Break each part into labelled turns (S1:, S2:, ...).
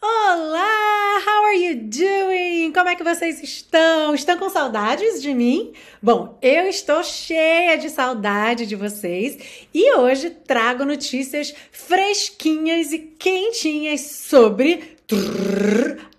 S1: Olá, how are you doing? Como é que vocês estão? Estão com saudades de mim? Bom, eu estou cheia de saudade de vocês e hoje trago notícias fresquinhas e quentinhas sobre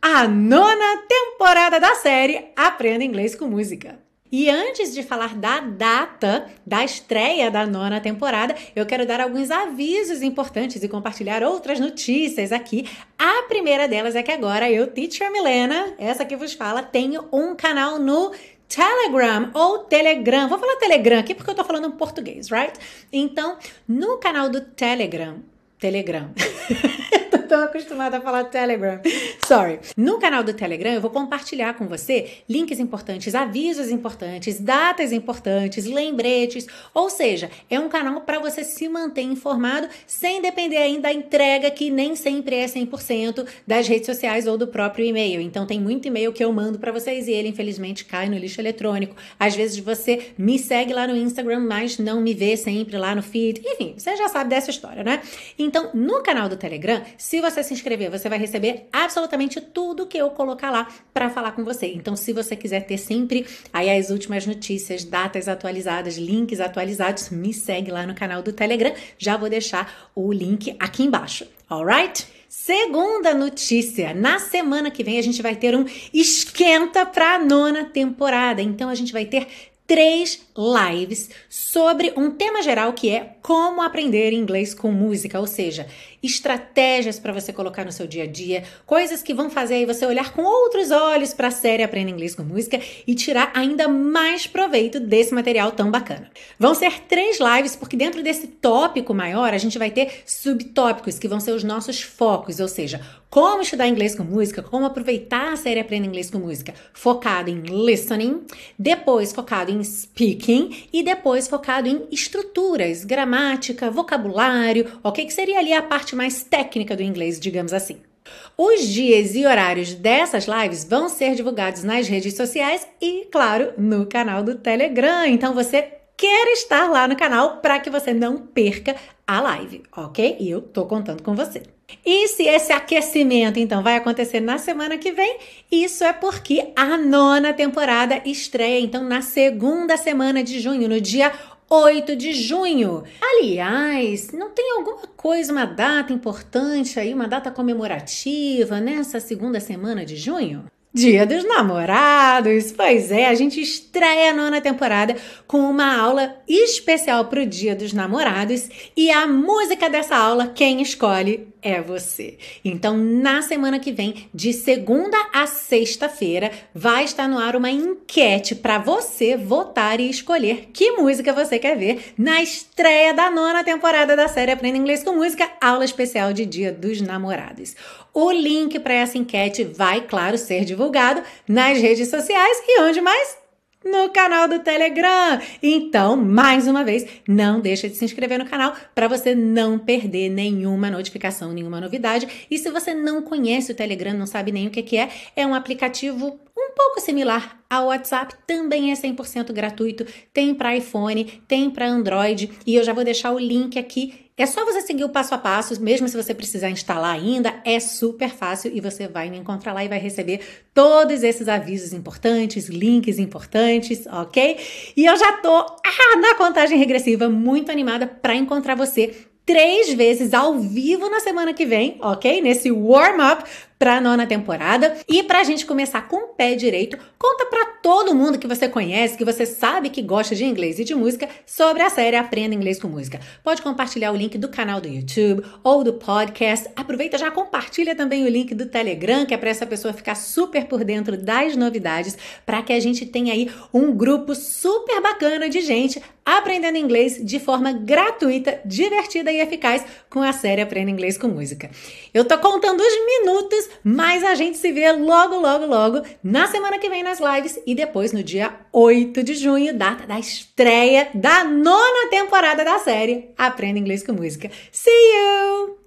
S1: a nona temporada da série Aprenda Inglês com Música. E antes de falar da data da estreia da nona temporada, eu quero dar alguns avisos importantes e compartilhar outras notícias aqui. A primeira delas é que agora eu, Teacher Milena, essa que vos fala, tenho um canal no Telegram ou Telegram. Vou falar Telegram aqui porque eu tô falando em português, right? Então, no canal do Telegram, Telegram. tô acostumada a falar Telegram. Sorry. No canal do Telegram eu vou compartilhar com você links importantes, avisos importantes, datas importantes, lembretes, ou seja, é um canal para você se manter informado sem depender ainda da entrega que nem sempre é 100% das redes sociais ou do próprio e-mail. Então tem muito e-mail que eu mando para vocês e ele infelizmente cai no lixo eletrônico. Às vezes você me segue lá no Instagram, mas não me vê sempre lá no feed. Enfim, você já sabe dessa história, né? Então, no canal do Telegram, se você se inscrever, você vai receber absolutamente tudo que eu colocar lá para falar com você. Então, se você quiser ter sempre aí as últimas notícias, datas atualizadas, links atualizados, me segue lá no canal do Telegram. Já vou deixar o link aqui embaixo. Alright? Segunda notícia: na semana que vem a gente vai ter um esquenta para a nona temporada. Então a gente vai ter três lives sobre um tema geral que é como aprender inglês com música, ou seja, estratégias para você colocar no seu dia a dia, coisas que vão fazer aí você olhar com outros olhos para a série Aprenda Inglês com Música e tirar ainda mais proveito desse material tão bacana. Vão ser três lives, porque dentro desse tópico maior a gente vai ter subtópicos que vão ser os nossos focos, ou seja, como estudar inglês com música, como aproveitar a série Aprenda Inglês com Música, focado em listening, depois focado em speaking e depois focado em estruturas, gramática, vocabulário, ok? Que seria ali a parte mais técnica do inglês, digamos assim. Os dias e horários dessas lives vão ser divulgados nas redes sociais e, claro, no canal do Telegram. Então você quer estar lá no canal para que você não perca a live, ok? E eu tô contando com você. E se esse aquecimento então vai acontecer na semana que vem, isso é porque a nona temporada estreia então na segunda semana de junho, no dia 8 de junho. Aliás, não tem alguma coisa, uma data importante aí, uma data comemorativa nessa segunda semana de junho? Dia dos Namorados! Pois é, a gente estreia a nona temporada com uma aula especial para o Dia dos Namorados e a música dessa aula, quem escolhe é você. Então, na semana que vem, de segunda a sexta-feira, vai estar no ar uma enquete para você votar e escolher que música você quer ver na estreia da nona temporada da série Aprenda Inglês com Música, aula especial de Dia dos Namorados. O link para essa enquete vai, claro, ser divulgado nas redes sociais e onde mais? no canal do Telegram. Então, mais uma vez, não deixa de se inscrever no canal para você não perder nenhuma notificação, nenhuma novidade. E se você não conhece o Telegram, não sabe nem o que é, é um aplicativo um pouco similar ao WhatsApp, também é 100% gratuito, tem para iPhone, tem para Android e eu já vou deixar o link aqui é só você seguir o passo a passo, mesmo se você precisar instalar ainda, é super fácil e você vai me encontrar lá e vai receber todos esses avisos importantes, links importantes, ok? E eu já tô ah, na contagem regressiva, muito animada para encontrar você três vezes ao vivo na semana que vem, ok? Nesse warm-up para a nona temporada. E para a gente começar com o pé direito, conta para todo mundo que você conhece, que você sabe que gosta de inglês e de música, sobre a série Aprenda Inglês com Música. Pode compartilhar o link do canal do YouTube ou do podcast. Aproveita já compartilha também o link do Telegram, que é para essa pessoa ficar super por dentro das novidades, para que a gente tenha aí um grupo super bacana de gente aprendendo inglês de forma gratuita, divertida e eficaz com a série Aprenda Inglês com Música. Eu tô contando os minutos mas a gente se vê logo, logo, logo na semana que vem nas lives e depois no dia 8 de junho, data da estreia da nona temporada da série Aprenda Inglês com Música. See you!